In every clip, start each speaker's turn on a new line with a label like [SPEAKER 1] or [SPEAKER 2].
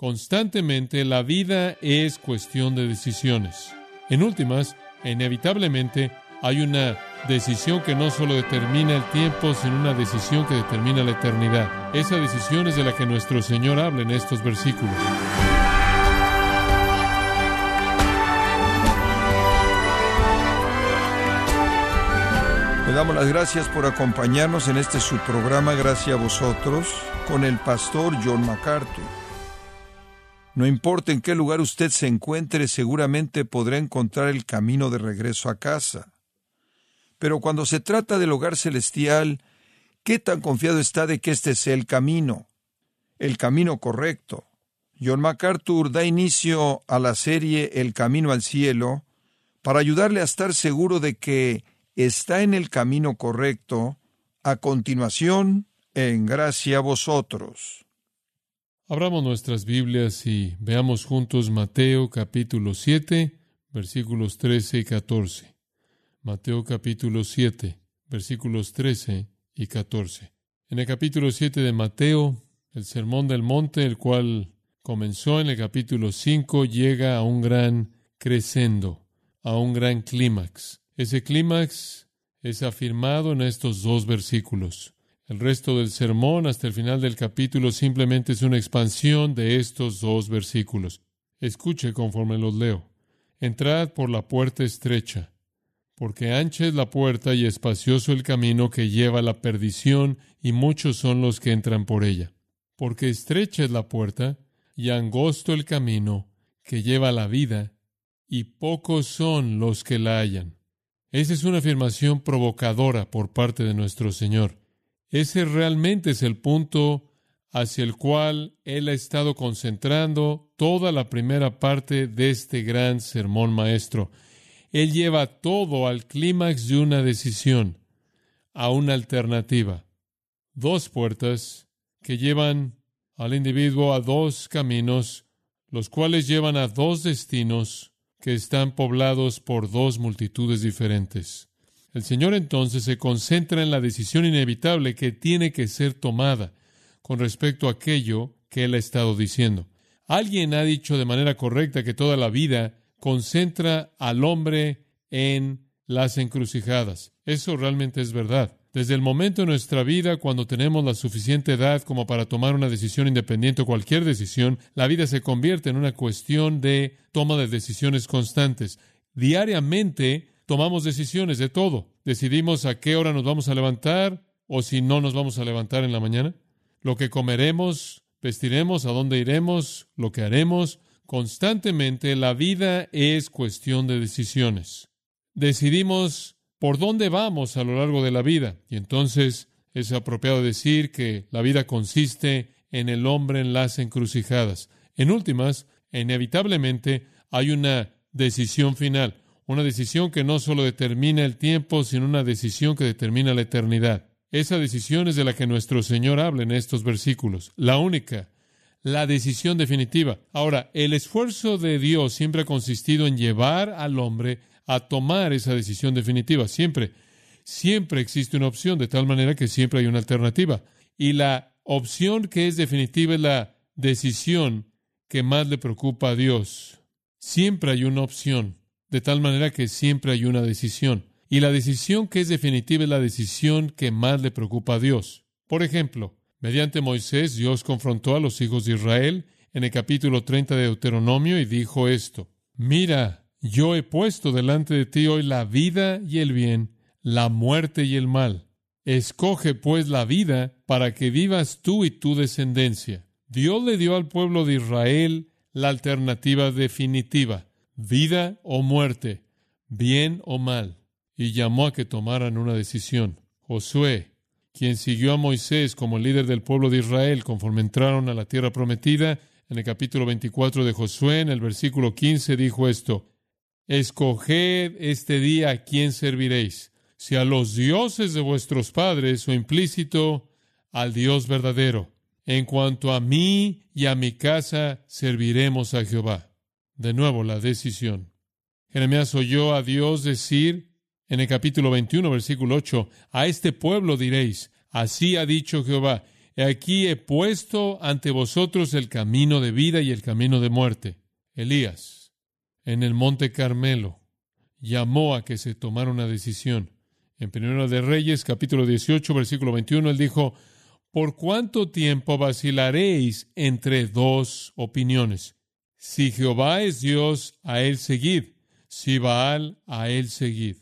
[SPEAKER 1] Constantemente la vida es cuestión de decisiones. En últimas, inevitablemente hay una decisión que no solo determina el tiempo, sino una decisión que determina la eternidad. Esa decisión es de la que nuestro Señor habla en estos versículos.
[SPEAKER 2] Le damos las gracias por acompañarnos en este subprograma Gracias a vosotros con el pastor John MacArthur. No importa en qué lugar usted se encuentre, seguramente podrá encontrar el camino de regreso a casa. Pero cuando se trata del hogar celestial, ¿qué tan confiado está de que este sea el camino? El camino correcto. John MacArthur da inicio a la serie El Camino al Cielo para ayudarle a estar seguro de que está en el camino correcto, a continuación, en gracia a vosotros.
[SPEAKER 1] Abramos nuestras Biblias y veamos juntos Mateo capítulo 7, versículos 13 y 14. Mateo capítulo 7, versículos 13 y 14. En el capítulo 7 de Mateo, el Sermón del Monte, el cual comenzó en el capítulo 5, llega a un gran crescendo, a un gran clímax. Ese clímax es afirmado en estos dos versículos. El resto del sermón hasta el final del capítulo simplemente es una expansión de estos dos versículos. Escuche conforme los leo. Entrad por la puerta estrecha, porque ancha es la puerta y espacioso el camino que lleva a la perdición, y muchos son los que entran por ella. Porque estrecha es la puerta y angosto el camino que lleva a la vida, y pocos son los que la hallan. Esa es una afirmación provocadora por parte de nuestro Señor. Ese realmente es el punto hacia el cual Él ha estado concentrando toda la primera parte de este gran sermón maestro. Él lleva todo al clímax de una decisión, a una alternativa. Dos puertas que llevan al individuo a dos caminos, los cuales llevan a dos destinos que están poblados por dos multitudes diferentes. El Señor entonces se concentra en la decisión inevitable que tiene que ser tomada con respecto a aquello que Él ha estado diciendo. Alguien ha dicho de manera correcta que toda la vida concentra al hombre en las encrucijadas. Eso realmente es verdad. Desde el momento en nuestra vida cuando tenemos la suficiente edad como para tomar una decisión independiente o cualquier decisión, la vida se convierte en una cuestión de toma de decisiones constantes. Diariamente tomamos decisiones de todo. Decidimos a qué hora nos vamos a levantar o si no nos vamos a levantar en la mañana. Lo que comeremos, vestiremos, a dónde iremos, lo que haremos. Constantemente la vida es cuestión de decisiones. Decidimos por dónde vamos a lo largo de la vida. Y entonces es apropiado decir que la vida consiste en el hombre en las encrucijadas. En últimas, inevitablemente hay una decisión final, una decisión que no solo determina el tiempo, sino una decisión que determina la eternidad. Esa decisión es de la que nuestro Señor habla en estos versículos, la única, la decisión definitiva. Ahora, el esfuerzo de Dios siempre ha consistido en llevar al hombre a tomar esa decisión definitiva. Siempre, siempre existe una opción, de tal manera que siempre hay una alternativa. Y la opción que es definitiva es la decisión que más le preocupa a Dios. Siempre hay una opción, de tal manera que siempre hay una decisión. Y la decisión que es definitiva es la decisión que más le preocupa a Dios. Por ejemplo, mediante Moisés, Dios confrontó a los hijos de Israel en el capítulo 30 de Deuteronomio y dijo esto, Mira, yo he puesto delante de ti hoy la vida y el bien, la muerte y el mal. Escoge pues la vida para que vivas tú y tu descendencia. Dios le dio al pueblo de Israel la alternativa definitiva, vida o muerte, bien o mal, y llamó a que tomaran una decisión. Josué, quien siguió a Moisés como líder del pueblo de Israel conforme entraron a la tierra prometida, en el capítulo 24 de Josué, en el versículo 15, dijo esto, Escoged este día a quién serviréis, si a los dioses de vuestros padres o implícito al Dios verdadero. En cuanto a mí y a mi casa, serviremos a Jehová. De nuevo, la decisión. Jeremías oyó a Dios decir en el capítulo 21, versículo 8, a este pueblo diréis, así ha dicho Jehová, He aquí he puesto ante vosotros el camino de vida y el camino de muerte. Elías, en el monte Carmelo, llamó a que se tomara una decisión. En Primera de Reyes, capítulo 18, versículo 21, él dijo, ¿Por cuánto tiempo vacilaréis entre dos opiniones? Si Jehová es Dios, a él seguid. Si Baal, a él seguid.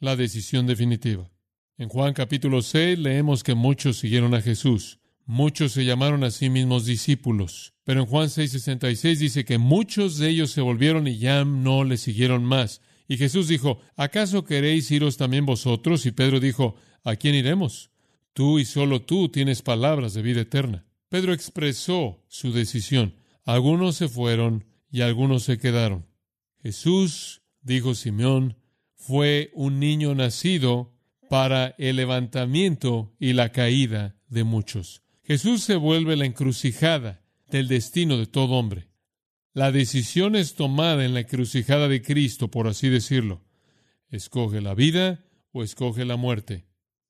[SPEAKER 1] La decisión definitiva. En Juan capítulo 6 leemos que muchos siguieron a Jesús. Muchos se llamaron a sí mismos discípulos. Pero en Juan 6:66 dice que muchos de ellos se volvieron y ya no le siguieron más. Y Jesús dijo, ¿acaso queréis iros también vosotros? Y Pedro dijo, ¿a quién iremos? Tú y solo tú tienes palabras de vida eterna. Pedro expresó su decisión. Algunos se fueron y algunos se quedaron. Jesús, dijo Simeón, fue un niño nacido para el levantamiento y la caída de muchos. Jesús se vuelve la encrucijada del destino de todo hombre. La decisión es tomada en la encrucijada de Cristo, por así decirlo. Escoge la vida o escoge la muerte.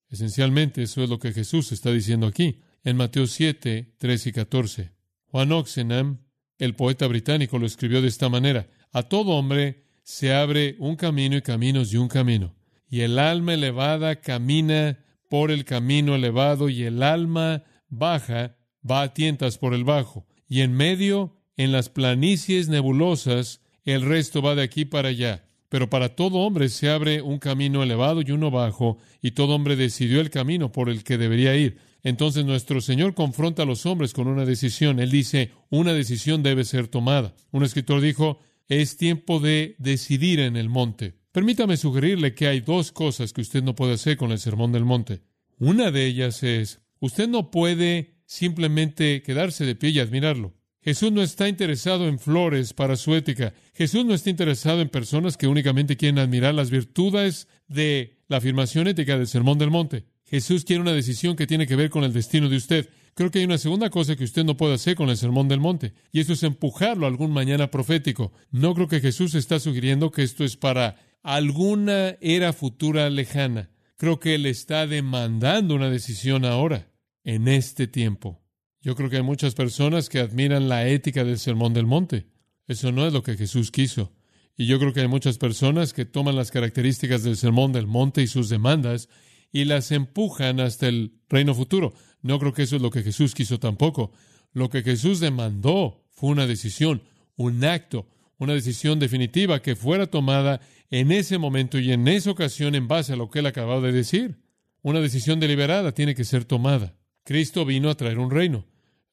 [SPEAKER 1] Esencialmente eso es lo que Jesús está diciendo aquí, en Mateo 7, 13 y 14. Juan Oxenham, el poeta británico, lo escribió de esta manera. A todo hombre se abre un camino y caminos y un camino. Y el alma elevada camina por el camino elevado y el alma baja va a tientas por el bajo. Y en medio, en las planicies nebulosas, el resto va de aquí para allá. Pero para todo hombre se abre un camino elevado y uno bajo, y todo hombre decidió el camino por el que debería ir. Entonces nuestro Señor confronta a los hombres con una decisión. Él dice, una decisión debe ser tomada. Un escritor dijo, es tiempo de decidir en el monte. Permítame sugerirle que hay dos cosas que usted no puede hacer con el sermón del monte. Una de ellas es, usted no puede simplemente quedarse de pie y admirarlo. Jesús no está interesado en flores para su ética. Jesús no está interesado en personas que únicamente quieren admirar las virtudes de la afirmación ética del Sermón del Monte. Jesús quiere una decisión que tiene que ver con el destino de usted. Creo que hay una segunda cosa que usted no puede hacer con el Sermón del Monte, y eso es empujarlo a algún mañana profético. No creo que Jesús está sugiriendo que esto es para alguna era futura lejana. Creo que Él está demandando una decisión ahora, en este tiempo. Yo creo que hay muchas personas que admiran la ética del Sermón del Monte. Eso no es lo que Jesús quiso. Y yo creo que hay muchas personas que toman las características del Sermón del Monte y sus demandas y las empujan hasta el reino futuro. No creo que eso es lo que Jesús quiso tampoco. Lo que Jesús demandó fue una decisión, un acto, una decisión definitiva que fuera tomada en ese momento y en esa ocasión en base a lo que él acababa de decir. Una decisión deliberada tiene que ser tomada. Cristo vino a traer un reino.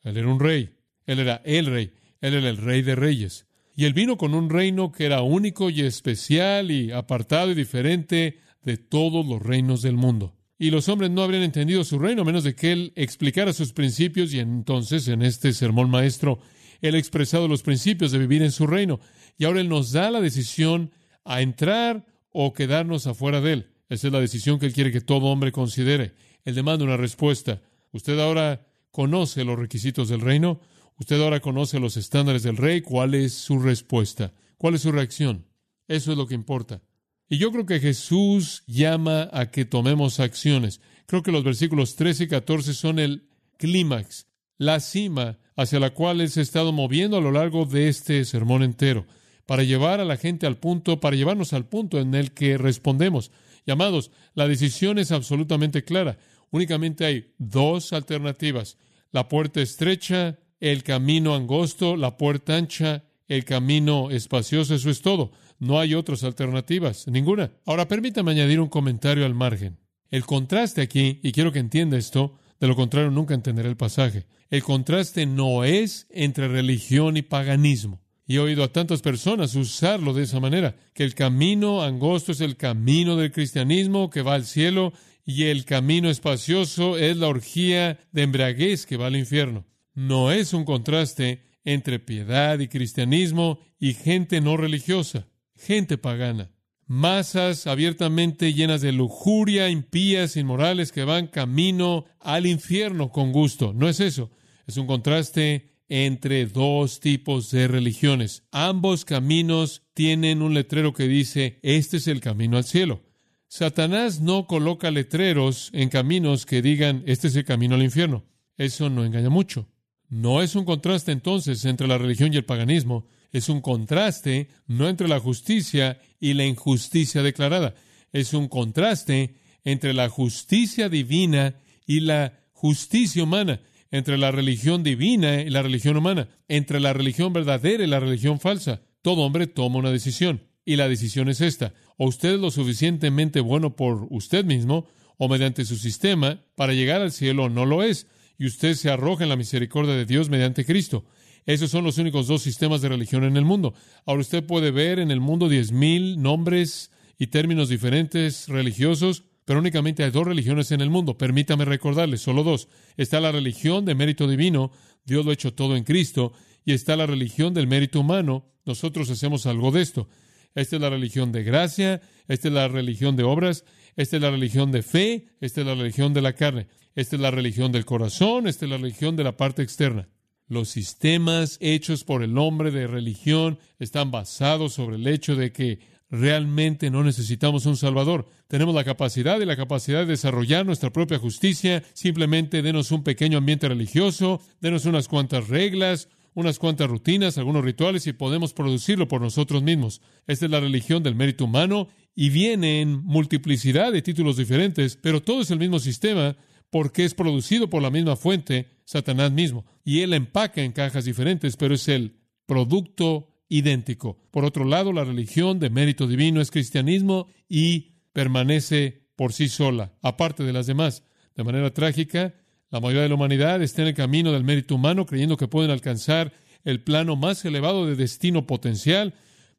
[SPEAKER 1] Él era un rey. Él era el rey. Él era el rey de reyes. Y él vino con un reino que era único y especial y apartado y diferente de todos los reinos del mundo. Y los hombres no habrían entendido su reino a menos de que él explicara sus principios y entonces en este sermón maestro él ha expresado los principios de vivir en su reino. Y ahora él nos da la decisión a entrar o quedarnos afuera de él. Esa es la decisión que él quiere que todo hombre considere. Él demanda una respuesta. Usted ahora conoce los requisitos del reino, usted ahora conoce los estándares del rey, ¿cuál es su respuesta? ¿Cuál es su reacción? Eso es lo que importa. Y yo creo que Jesús llama a que tomemos acciones. Creo que los versículos 13 y 14 son el clímax, la cima hacia la cual Él se ha estado moviendo a lo largo de este sermón entero, para llevar a la gente al punto, para llevarnos al punto en el que respondemos. Llamados, la decisión es absolutamente clara. Únicamente hay dos alternativas. La puerta estrecha, el camino angosto, la puerta ancha, el camino espacioso, eso es todo. No hay otras alternativas, ninguna. Ahora permítame añadir un comentario al margen. El contraste aquí, y quiero que entienda esto, de lo contrario nunca entenderé el pasaje. El contraste no es entre religión y paganismo. Y he oído a tantas personas usarlo de esa manera, que el camino angosto es el camino del cristianismo que va al cielo y el camino espacioso es la orgía de embriaguez que va al infierno. No es un contraste entre piedad y cristianismo y gente no religiosa, gente pagana. Masas abiertamente llenas de lujuria, impías, inmorales que van camino al infierno con gusto. No es eso. Es un contraste entre dos tipos de religiones. Ambos caminos tienen un letrero que dice, este es el camino al cielo. Satanás no coloca letreros en caminos que digan, este es el camino al infierno. Eso no engaña mucho. No es un contraste entonces entre la religión y el paganismo, es un contraste no entre la justicia y la injusticia declarada, es un contraste entre la justicia divina y la justicia humana, entre la religión divina y la religión humana, entre la religión verdadera y la religión falsa. Todo hombre toma una decisión, y la decisión es esta. O usted es lo suficientemente bueno por usted mismo, o mediante su sistema, para llegar al cielo, no lo es y usted se arroja en la misericordia de Dios mediante Cristo. Esos son los únicos dos sistemas de religión en el mundo. Ahora usted puede ver en el mundo diez mil nombres y términos diferentes religiosos, pero únicamente hay dos religiones en el mundo. Permítame recordarles, solo dos. Está la religión de mérito divino, Dios lo ha hecho todo en Cristo, y está la religión del mérito humano. Nosotros hacemos algo de esto. Esta es la religión de gracia, esta es la religión de obras, esta es la religión de fe, esta es la religión de la carne. Esta es la religión del corazón, esta es la religión de la parte externa. Los sistemas hechos por el hombre de religión están basados sobre el hecho de que realmente no necesitamos un Salvador. Tenemos la capacidad y la capacidad de desarrollar nuestra propia justicia. Simplemente denos un pequeño ambiente religioso, denos unas cuantas reglas, unas cuantas rutinas, algunos rituales y podemos producirlo por nosotros mismos. Esta es la religión del mérito humano y viene en multiplicidad de títulos diferentes, pero todo es el mismo sistema porque es producido por la misma fuente, Satanás mismo, y él empaca en cajas diferentes, pero es el producto idéntico. Por otro lado, la religión de mérito divino es cristianismo y permanece por sí sola, aparte de las demás. De manera trágica, la mayoría de la humanidad está en el camino del mérito humano, creyendo que pueden alcanzar el plano más elevado de destino potencial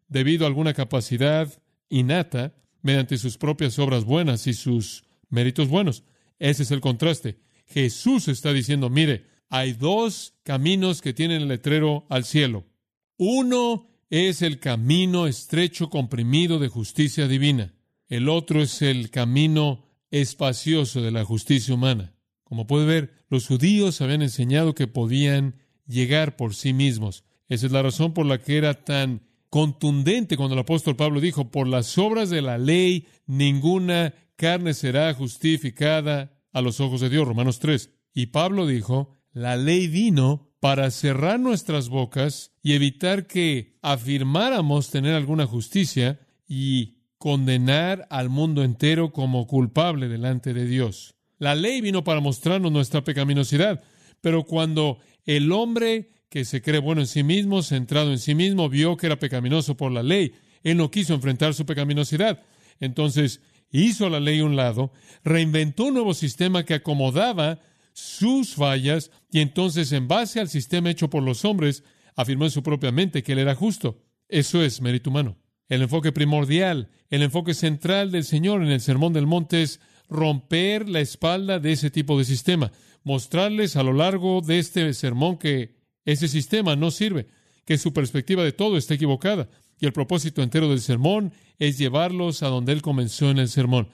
[SPEAKER 1] debido a alguna capacidad innata mediante sus propias obras buenas y sus méritos buenos. Ese es el contraste. Jesús está diciendo, mire, hay dos caminos que tienen el letrero al cielo. Uno es el camino estrecho comprimido de justicia divina. El otro es el camino espacioso de la justicia humana. Como puede ver, los judíos habían enseñado que podían llegar por sí mismos. Esa es la razón por la que era tan contundente cuando el apóstol Pablo dijo, por las obras de la ley ninguna carne será justificada a los ojos de Dios. Romanos 3. Y Pablo dijo, la ley vino para cerrar nuestras bocas y evitar que afirmáramos tener alguna justicia y condenar al mundo entero como culpable delante de Dios. La ley vino para mostrarnos nuestra pecaminosidad, pero cuando el hombre que se cree bueno en sí mismo, centrado en sí mismo, vio que era pecaminoso por la ley, él no quiso enfrentar su pecaminosidad. Entonces, hizo la ley a un lado, reinventó un nuevo sistema que acomodaba sus fallas y entonces en base al sistema hecho por los hombres afirmó en su propia mente que él era justo. Eso es mérito humano. El enfoque primordial, el enfoque central del Señor en el Sermón del Monte es romper la espalda de ese tipo de sistema, mostrarles a lo largo de este sermón que ese sistema no sirve, que su perspectiva de todo está equivocada. Y el propósito entero del sermón es llevarlos a donde Él comenzó en el sermón.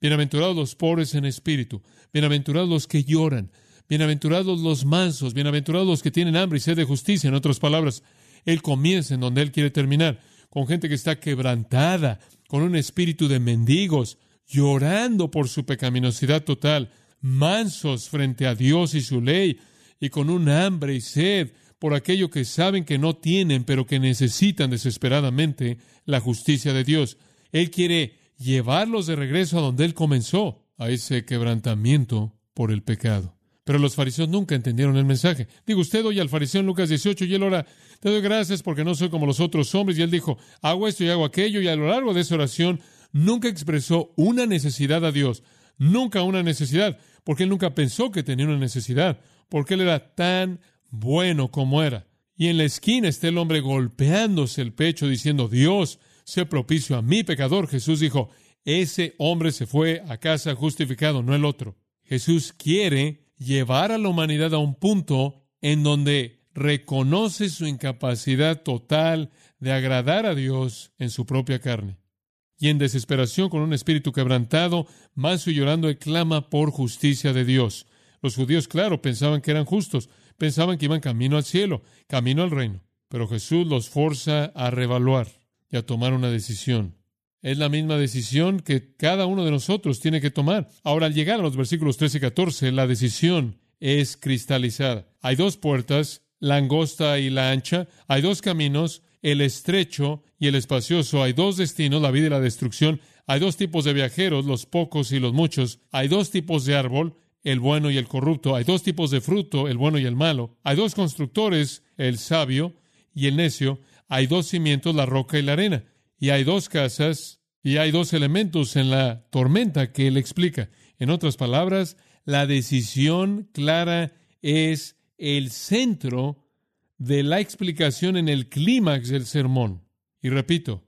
[SPEAKER 1] Bienaventurados los pobres en espíritu, bienaventurados los que lloran, bienaventurados los mansos, bienaventurados los que tienen hambre y sed de justicia. En otras palabras, Él comienza en donde Él quiere terminar, con gente que está quebrantada, con un espíritu de mendigos, llorando por su pecaminosidad total, mansos frente a Dios y su ley, y con un hambre y sed por aquello que saben que no tienen, pero que necesitan desesperadamente la justicia de Dios. Él quiere llevarlos de regreso a donde Él comenzó, a ese quebrantamiento por el pecado. Pero los fariseos nunca entendieron el mensaje. Digo, usted oye al fariseo en Lucas 18 y él ora, te doy gracias porque no soy como los otros hombres. Y él dijo, hago esto y hago aquello. Y a lo largo de esa oración nunca expresó una necesidad a Dios. Nunca una necesidad. Porque él nunca pensó que tenía una necesidad. Porque él era tan bueno como era. Y en la esquina está el hombre golpeándose el pecho diciendo, Dios, sé propicio a mi pecador. Jesús dijo, ese hombre se fue a casa justificado, no el otro. Jesús quiere llevar a la humanidad a un punto en donde reconoce su incapacidad total de agradar a Dios en su propia carne. Y en desesperación, con un espíritu quebrantado, manso y llorando, clama por justicia de Dios. Los judíos, claro, pensaban que eran justos, pensaban que iban camino al cielo, camino al reino. Pero Jesús los forza a revaluar y a tomar una decisión. Es la misma decisión que cada uno de nosotros tiene que tomar. Ahora, al llegar a los versículos 13 y 14, la decisión es cristalizada. Hay dos puertas, la angosta y la ancha. Hay dos caminos, el estrecho y el espacioso. Hay dos destinos, la vida y la destrucción. Hay dos tipos de viajeros, los pocos y los muchos. Hay dos tipos de árbol, el bueno y el corrupto. Hay dos tipos de fruto, el bueno y el malo. Hay dos constructores, el sabio y el necio. Hay dos cimientos, la roca y la arena. Y hay dos casas y hay dos elementos en la tormenta que él explica. En otras palabras, la decisión clara es el centro de la explicación en el clímax del sermón. Y repito,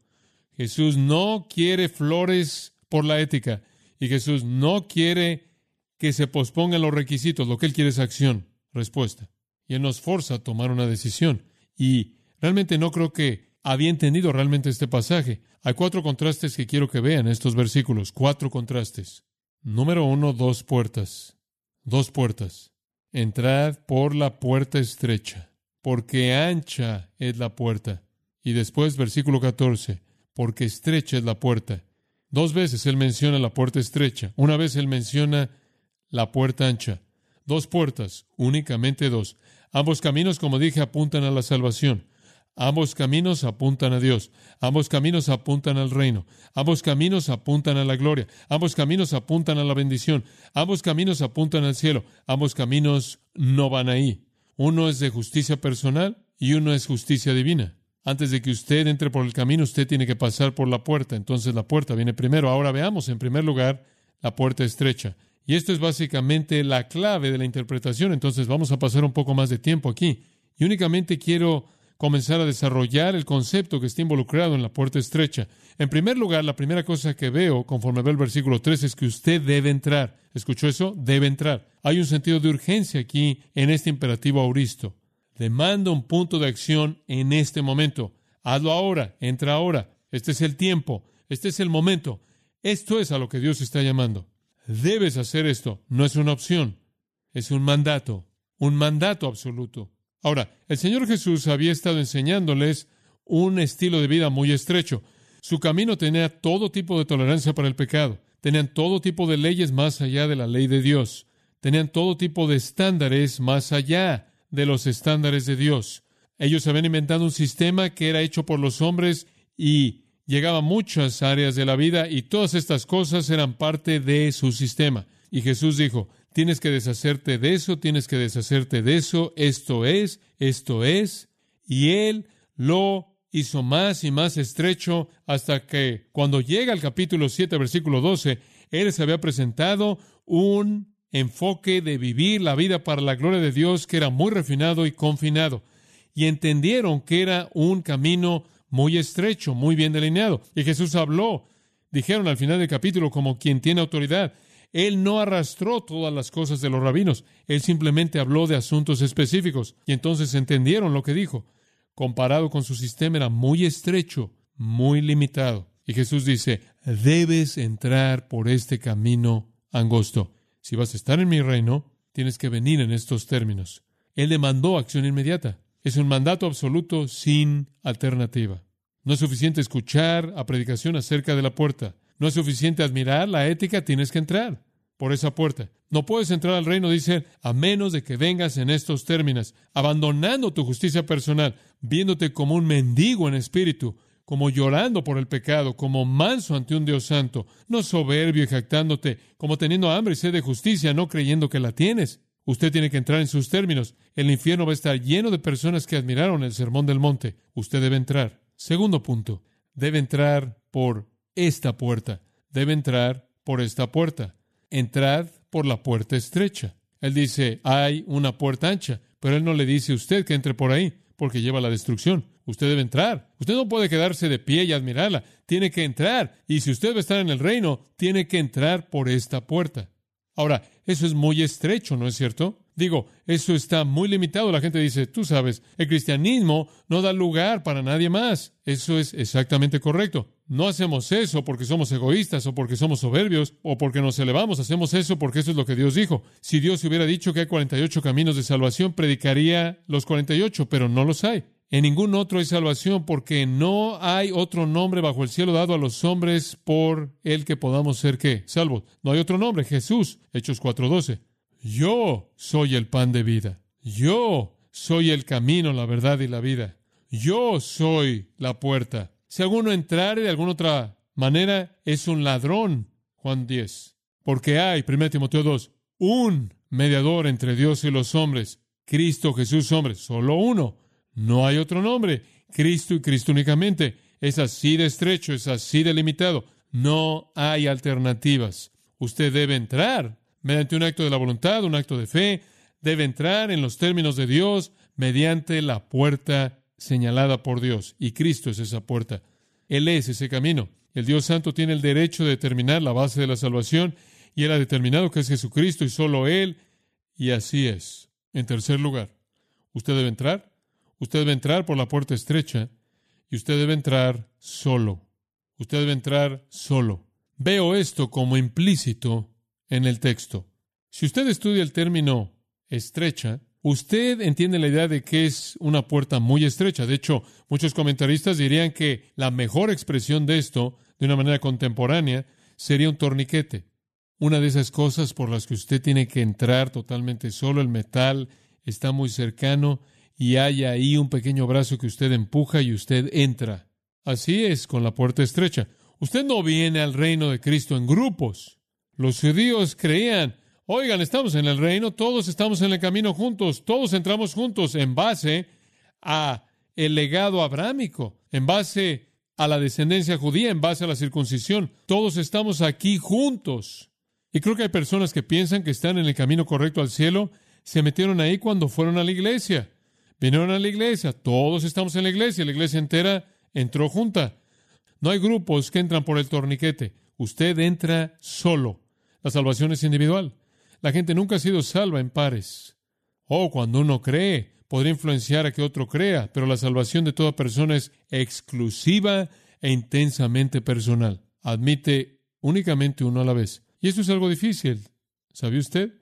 [SPEAKER 1] Jesús no quiere flores por la ética y Jesús no quiere que se pospongan los requisitos. Lo que Él quiere es acción, respuesta. Y Él nos forza a tomar una decisión. Y realmente no creo que había entendido realmente este pasaje. Hay cuatro contrastes que quiero que vean estos versículos. Cuatro contrastes. Número uno, dos puertas. Dos puertas. Entrad por la puerta estrecha, porque ancha es la puerta. Y después, versículo 14, porque estrecha es la puerta. Dos veces él menciona la puerta estrecha. Una vez él menciona la puerta ancha. Dos puertas, únicamente dos. Ambos caminos, como dije, apuntan a la salvación. Ambos caminos apuntan a Dios. Ambos caminos apuntan al reino. Ambos caminos apuntan a la gloria. Ambos caminos apuntan a la bendición. Ambos caminos apuntan al cielo. Ambos caminos no van ahí. Uno es de justicia personal y uno es justicia divina. Antes de que usted entre por el camino, usted tiene que pasar por la puerta. Entonces la puerta viene primero. Ahora veamos, en primer lugar, la puerta estrecha. Y esto es básicamente la clave de la interpretación. Entonces vamos a pasar un poco más de tiempo aquí. Y únicamente quiero comenzar a desarrollar el concepto que está involucrado en la puerta estrecha. En primer lugar, la primera cosa que veo conforme veo el versículo 3 es que usted debe entrar. ¿Escuchó eso? Debe entrar. Hay un sentido de urgencia aquí en este imperativo auristo. Demanda un punto de acción en este momento. Hazlo ahora, entra ahora. Este es el tiempo, este es el momento. Esto es a lo que Dios está llamando. Debes hacer esto. No es una opción, es un mandato, un mandato absoluto. Ahora, el Señor Jesús había estado enseñándoles un estilo de vida muy estrecho. Su camino tenía todo tipo de tolerancia para el pecado. Tenían todo tipo de leyes más allá de la ley de Dios. Tenían todo tipo de estándares más allá de los estándares de Dios. Ellos habían inventado un sistema que era hecho por los hombres y llegaba a muchas áreas de la vida y todas estas cosas eran parte de su sistema. Y Jesús dijo, Tienes que deshacerte de eso, tienes que deshacerte de eso, esto es, esto es. Y él lo hizo más y más estrecho hasta que cuando llega al capítulo 7, versículo 12, él se había presentado un enfoque de vivir la vida para la gloria de Dios que era muy refinado y confinado. Y entendieron que era un camino muy estrecho, muy bien delineado. Y Jesús habló, dijeron al final del capítulo, como quien tiene autoridad. Él no arrastró todas las cosas de los rabinos, él simplemente habló de asuntos específicos y entonces entendieron lo que dijo. Comparado con su sistema era muy estrecho, muy limitado. Y Jesús dice, debes entrar por este camino angosto. Si vas a estar en mi reino, tienes que venir en estos términos. Él demandó acción inmediata. Es un mandato absoluto sin alternativa. No es suficiente escuchar a predicación acerca de la puerta. No es suficiente admirar la ética, tienes que entrar por esa puerta. No puedes entrar al reino, dice, a menos de que vengas en estos términos, abandonando tu justicia personal, viéndote como un mendigo en espíritu, como llorando por el pecado, como manso ante un Dios santo, no soberbio y jactándote, como teniendo hambre y sed de justicia, no creyendo que la tienes. Usted tiene que entrar en sus términos. El infierno va a estar lleno de personas que admiraron el sermón del monte. Usted debe entrar. Segundo punto, debe entrar por esta puerta. Debe entrar por esta puerta. Entrad por la puerta estrecha. Él dice, hay una puerta ancha, pero él no le dice a usted que entre por ahí, porque lleva la destrucción. Usted debe entrar. Usted no puede quedarse de pie y admirarla. Tiene que entrar. Y si usted va a estar en el reino, tiene que entrar por esta puerta. Ahora, eso es muy estrecho, ¿no es cierto? Digo, eso está muy limitado. La gente dice, tú sabes, el cristianismo no da lugar para nadie más. Eso es exactamente correcto. No hacemos eso porque somos egoístas o porque somos soberbios o porque nos elevamos. Hacemos eso porque eso es lo que Dios dijo. Si Dios hubiera dicho que hay 48 caminos de salvación, predicaría los 48, pero no los hay. En ningún otro hay salvación porque no hay otro nombre bajo el cielo dado a los hombres por el que podamos ser qué? Salvos. No hay otro nombre, Jesús. Hechos 4:12. Yo soy el pan de vida. Yo soy el camino, la verdad y la vida. Yo soy la puerta. Si alguno entrare de alguna otra manera, es un ladrón. Juan 10. Porque hay, 1 Timoteo 2, un mediador entre Dios y los hombres, Cristo Jesús hombre, solo uno. No hay otro nombre. Cristo y Cristo únicamente. Es así de estrecho, es así de limitado. No hay alternativas. Usted debe entrar mediante un acto de la voluntad, un acto de fe. Debe entrar en los términos de Dios mediante la puerta señalada por Dios. Y Cristo es esa puerta. Él es ese camino. El Dios Santo tiene el derecho de determinar la base de la salvación y Él ha determinado que es Jesucristo y solo Él. Y así es. En tercer lugar, usted debe entrar. Usted debe entrar por la puerta estrecha y usted debe entrar solo. Usted debe entrar solo. Veo esto como implícito en el texto. Si usted estudia el término estrecha, usted entiende la idea de que es una puerta muy estrecha. De hecho, muchos comentaristas dirían que la mejor expresión de esto, de una manera contemporánea, sería un torniquete. Una de esas cosas por las que usted tiene que entrar totalmente solo, el metal está muy cercano y hay ahí un pequeño brazo que usted empuja y usted entra. Así es con la puerta estrecha. Usted no viene al reino de Cristo en grupos. Los judíos creían, oigan, estamos en el reino, todos estamos en el camino juntos, todos entramos juntos en base a el legado abrámico, en base a la descendencia judía, en base a la circuncisión. Todos estamos aquí juntos. Y creo que hay personas que piensan que están en el camino correcto al cielo, se metieron ahí cuando fueron a la iglesia. Vinieron a la iglesia, todos estamos en la iglesia, la iglesia entera entró junta. No hay grupos que entran por el torniquete. Usted entra solo. La salvación es individual. La gente nunca ha sido salva en pares. Oh, cuando uno cree, podría influenciar a que otro crea, pero la salvación de toda persona es exclusiva e intensamente personal. Admite únicamente uno a la vez. Y eso es algo difícil. ¿Sabe usted?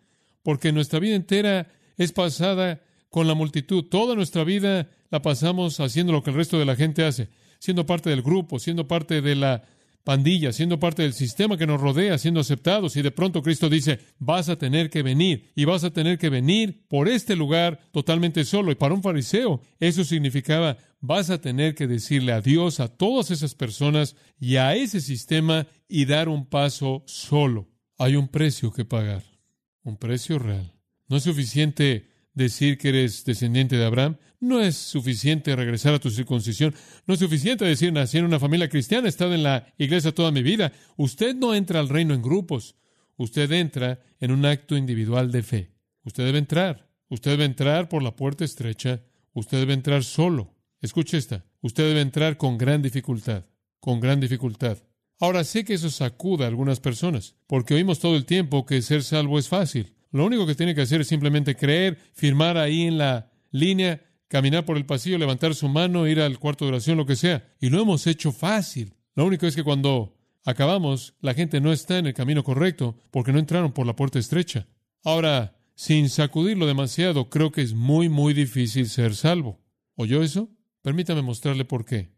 [SPEAKER 1] Porque nuestra vida entera es pasada con la multitud. Toda nuestra vida la pasamos haciendo lo que el resto de la gente hace, siendo parte del grupo, siendo parte de la pandilla, siendo parte del sistema que nos rodea, siendo aceptados. Y de pronto Cristo dice, vas a tener que venir y vas a tener que venir por este lugar totalmente solo. Y para un fariseo eso significaba, vas a tener que decirle adiós a todas esas personas y a ese sistema y dar un paso solo. Hay un precio que pagar, un precio real. No es suficiente decir que eres descendiente de Abraham. No es suficiente regresar a tu circuncisión. No es suficiente decir nací en una familia cristiana, he estado en la iglesia toda mi vida. Usted no entra al reino en grupos. Usted entra en un acto individual de fe. Usted debe entrar. Usted debe entrar por la puerta estrecha. Usted debe entrar solo. Escuche esta. Usted debe entrar con gran dificultad. Con gran dificultad. Ahora sé que eso sacuda a algunas personas, porque oímos todo el tiempo que ser salvo es fácil. Lo único que tiene que hacer es simplemente creer, firmar ahí en la línea, caminar por el pasillo, levantar su mano, ir al cuarto de oración, lo que sea. Y lo hemos hecho fácil. Lo único es que cuando acabamos, la gente no está en el camino correcto porque no entraron por la puerta estrecha. Ahora, sin sacudirlo demasiado, creo que es muy, muy difícil ser salvo. ¿Oyó eso? Permítame mostrarle por qué.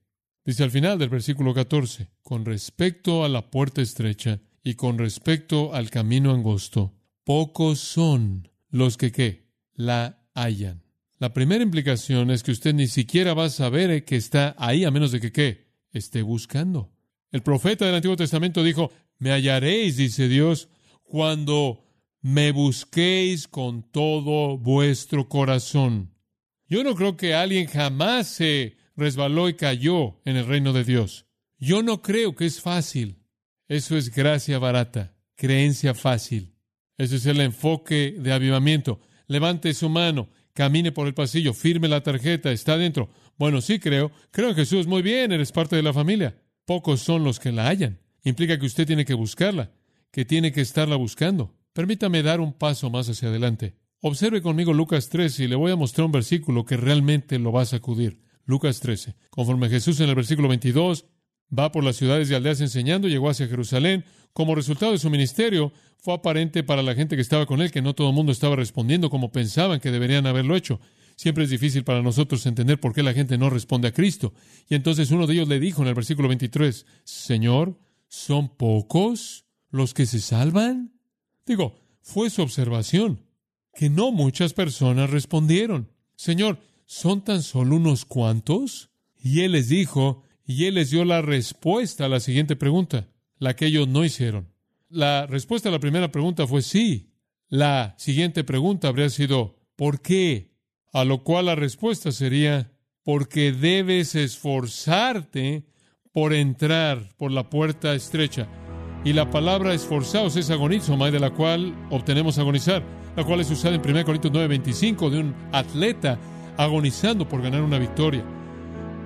[SPEAKER 1] Dice al final del versículo 14, con respecto a la puerta estrecha y con respecto al camino angosto, pocos son los que ¿qué? la hallan. La primera implicación es que usted ni siquiera va a saber que está ahí a menos de que ¿qué? esté buscando. El profeta del Antiguo Testamento dijo, me hallaréis, dice Dios, cuando me busquéis con todo vuestro corazón. Yo no creo que alguien jamás se resbaló y cayó en el reino de Dios. Yo no creo que es fácil. Eso es gracia barata, creencia fácil. Ese es el enfoque de avivamiento. Levante su mano, camine por el pasillo, firme la tarjeta, está dentro. Bueno, sí creo. Creo en Jesús. Muy bien, eres parte de la familia. Pocos son los que la hallan. Implica que usted tiene que buscarla, que tiene que estarla buscando. Permítame dar un paso más hacia adelante. Observe conmigo Lucas 13 y le voy a mostrar un versículo que realmente lo va a sacudir. Lucas 13. Conforme Jesús en el versículo 22 va por las ciudades y aldeas enseñando, llegó hacia Jerusalén. Como resultado de su ministerio, fue aparente para la gente que estaba con él que no todo el mundo estaba respondiendo como pensaban que deberían haberlo hecho. Siempre es difícil para nosotros entender por qué la gente no responde a Cristo. Y entonces uno de ellos le dijo en el versículo 23, Señor, ¿son pocos los que se salvan? Digo, fue su observación. que no muchas personas respondieron. Señor, ¿son tan solo unos cuantos? Y él les dijo, y él les dio la respuesta a la siguiente pregunta, la que ellos no hicieron. La respuesta a la primera pregunta fue sí. La siguiente pregunta habría sido, ¿por qué? A lo cual la respuesta sería, porque debes esforzarte por entrar por la puerta estrecha. Y la palabra esforzados es agonizomai, de la cual obtenemos agonizar, la cual es usada en 1 Corintios 9:25 de un atleta agonizando por ganar una victoria,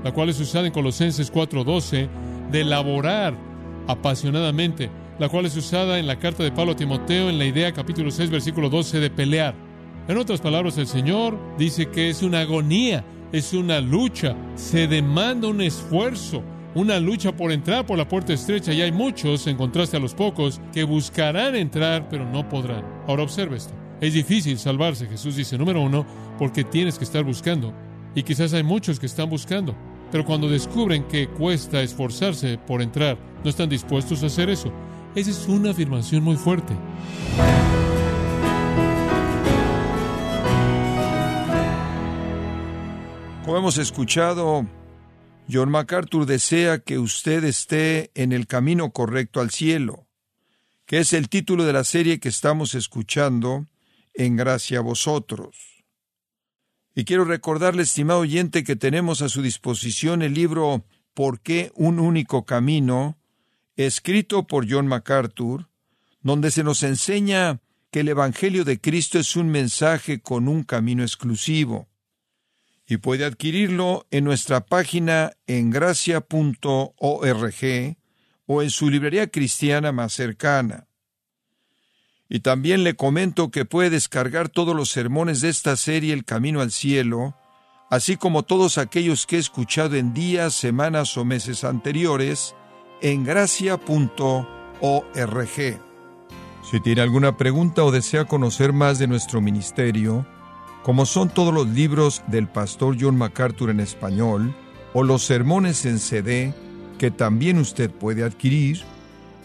[SPEAKER 1] la cual es usada en Colosenses 4:12 de elaborar apasionadamente, la cual es usada en la carta de Pablo a Timoteo en la idea capítulo 6 versículo 12 de pelear. En otras palabras, el Señor dice que es una agonía, es una lucha, se demanda un esfuerzo, una lucha por entrar por la puerta estrecha y hay muchos, en contraste a los pocos, que buscarán entrar pero no podrán. Ahora observe esto. Es difícil salvarse, Jesús dice, número uno, porque tienes que estar buscando. Y quizás hay muchos que están buscando, pero cuando descubren que cuesta esforzarse por entrar, no están dispuestos a hacer eso. Esa es una afirmación muy fuerte.
[SPEAKER 2] Como hemos escuchado, John MacArthur desea que usted esté en el camino correcto al cielo, que es el título de la serie que estamos escuchando, En gracia a vosotros. Y quiero recordarle, estimado oyente, que tenemos a su disposición el libro ¿Por qué un único camino?, escrito por John MacArthur, donde se nos enseña que el Evangelio de Cristo es un mensaje con un camino exclusivo y puede adquirirlo en nuestra página en gracia.org o en su librería cristiana más cercana. Y también le comento que puede descargar todos los sermones de esta serie El Camino al Cielo, así como todos aquellos que he escuchado en días, semanas o meses anteriores, en gracia.org. Si tiene alguna pregunta o desea conocer más de nuestro ministerio, como son todos los libros del pastor John MacArthur en español o los sermones en CD que también usted puede adquirir,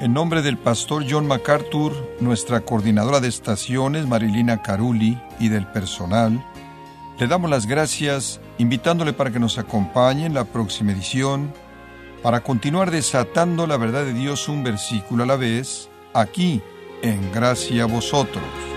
[SPEAKER 2] En nombre del pastor John MacArthur, nuestra coordinadora de estaciones Marilina Caruli y del personal, le damos las gracias invitándole para que nos acompañe en la próxima edición para continuar desatando la verdad de Dios un versículo a la vez, aquí en Gracia a Vosotros.